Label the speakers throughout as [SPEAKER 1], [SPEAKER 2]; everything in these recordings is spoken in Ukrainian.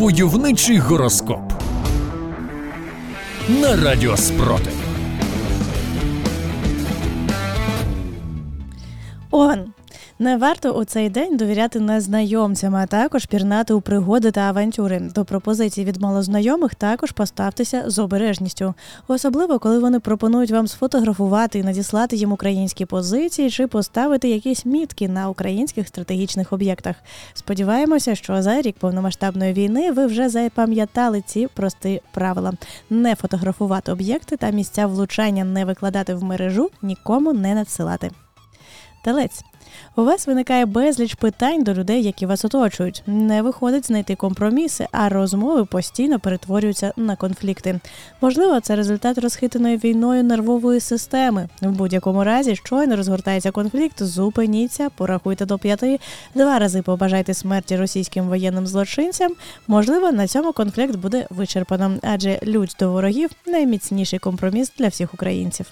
[SPEAKER 1] Войовничий гороскоп на радіо Спротив.
[SPEAKER 2] Овен. Не варто у цей день довіряти незнайомцям, а також пірнати у пригоди та авантюри. До пропозицій від малознайомих також поставтеся з обережністю, особливо коли вони пропонують вам сфотографувати і надіслати їм українські позиції чи поставити якісь мітки на українських стратегічних об'єктах. Сподіваємося, що за рік повномасштабної війни ви вже запам'ятали ці прості правила: не фотографувати об'єкти та місця влучання, не викладати в мережу, нікому не надсилати. Телець. У вас виникає безліч питань до людей, які вас оточують. Не виходить знайти компроміси, а розмови постійно перетворюються на конфлікти. Можливо, це результат розхитаної війною нервової системи. В будь-якому разі, щойно розгортається конфлікт, зупиніться, порахуйте до п'яти, два рази побажайте смерті російським воєнним злочинцям. Можливо, на цьому конфлікт буде вичерпано, адже лють до ворогів найміцніший компроміс для всіх українців.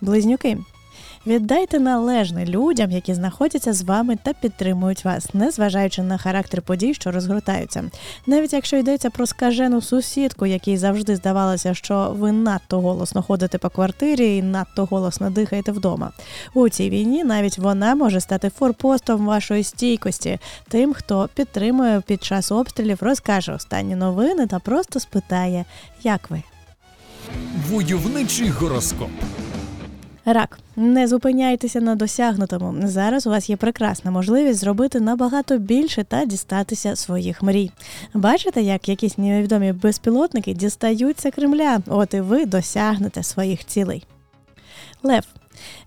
[SPEAKER 2] Близнюки. Віддайте належне людям, які знаходяться з вами та підтримують вас, незважаючи на характер подій, що розгортаються. Навіть якщо йдеться про скажену сусідку, якій завжди здавалося, що ви надто голосно ходите по квартирі і надто голосно дихаєте вдома. У цій війні навіть вона може стати форпостом вашої стійкості, тим, хто підтримує під час обстрілів, розкаже останні новини та просто спитає, як ви.
[SPEAKER 1] Войовничий гороскоп.
[SPEAKER 2] Рак, не зупиняйтеся на досягнутому. Зараз у вас є прекрасна можливість зробити набагато більше та дістатися своїх мрій. Бачите, як якісь невідомі безпілотники дістаються Кремля? От і ви досягнете своїх цілей. Лев.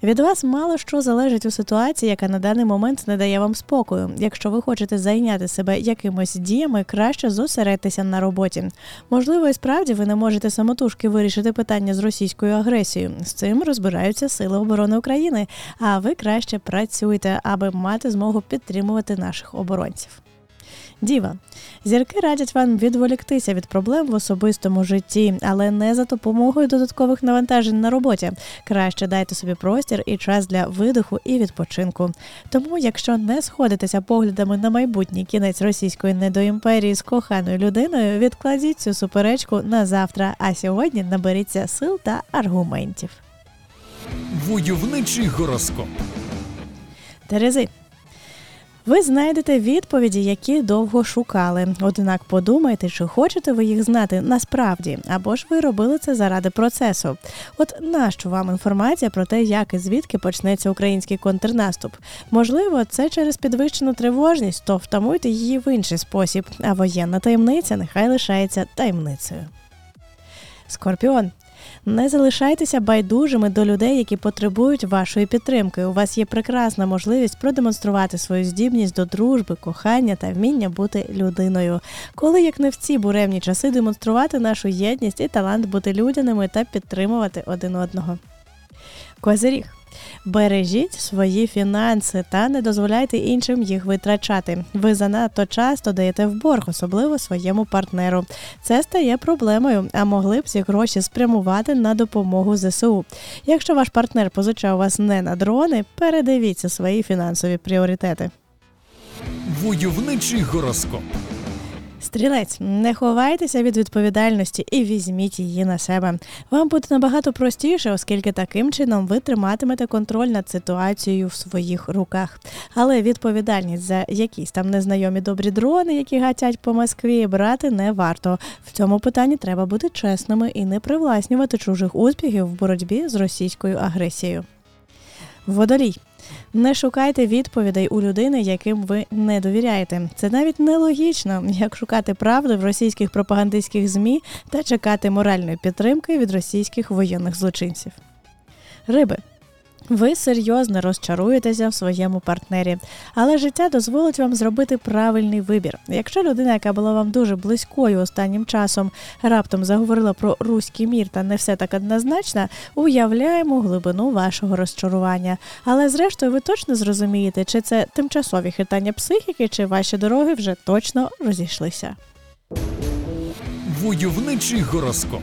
[SPEAKER 2] Від вас мало що залежить у ситуації, яка на даний момент не дає вам спокою. Якщо ви хочете зайняти себе якимось діями, краще зосередьтеся на роботі. Можливо, і справді ви не можете самотужки вирішити питання з російською агресією. З цим розбираються Сили оборони України. А ви краще працюйте, аби мати змогу підтримувати наших оборонців. Діва, зірки радять вам відволіктися від проблем в особистому житті, але не за допомогою додаткових навантажень на роботі. Краще дайте собі простір і час для видиху і відпочинку. Тому, якщо не сходитеся поглядами на майбутній кінець російської недоімперії з коханою людиною, відкладіть цю суперечку на завтра. А сьогодні наберіться сил та аргументів.
[SPEAKER 1] Войовничий гороскоп.
[SPEAKER 2] Терези. Ви знайдете відповіді, які довго шукали. Однак подумайте, чи хочете ви їх знати насправді, або ж ви робили це заради процесу. От нащо вам інформація про те, як і звідки почнеться український контрнаступ? Можливо, це через підвищену тривожність, то втамуйте її в інший спосіб. А воєнна таємниця нехай лишається таємницею. Скорпіон. Не залишайтеся байдужими до людей, які потребують вашої підтримки. У вас є прекрасна можливість продемонструвати свою здібність до дружби, кохання та вміння бути людиною. Коли як не в ці буремні часи демонструвати нашу єдність і талант бути людяними та підтримувати один одного. Козиріг. Бережіть свої фінанси та не дозволяйте іншим їх витрачати. Ви занадто часто даєте в борг, особливо своєму партнеру. Це стає проблемою, а могли б ці гроші спрямувати на допомогу ЗСУ. Якщо ваш партнер позичав вас не на дрони, передивіться свої фінансові пріоритети.
[SPEAKER 1] Войовничий гороскоп.
[SPEAKER 2] Стрілець, не ховайтеся від відповідальності і візьміть її на себе. Вам буде набагато простіше, оскільки таким чином ви триматимете контроль над ситуацією в своїх руках. Але відповідальність за якісь там незнайомі добрі дрони, які гатять по Москві, брати не варто. В цьому питанні треба бути чесними і не привласнювати чужих успіхів в боротьбі з російською агресією. Водолій. Не шукайте відповідей у людини, яким ви не довіряєте. Це навіть нелогічно, як шукати правду в російських пропагандистських змі та чекати моральної підтримки від російських воєнних злочинців. Риби. Ви серйозно розчаруєтеся в своєму партнері, але життя дозволить вам зробити правильний вибір. Якщо людина, яка була вам дуже близькою останнім часом, раптом заговорила про руський мір та не все так однозначно, уявляємо глибину вашого розчарування. Але зрештою ви точно зрозумієте, чи це тимчасові хитання психіки, чи ваші дороги вже точно розійшлися.
[SPEAKER 1] Войовничий гороскоп.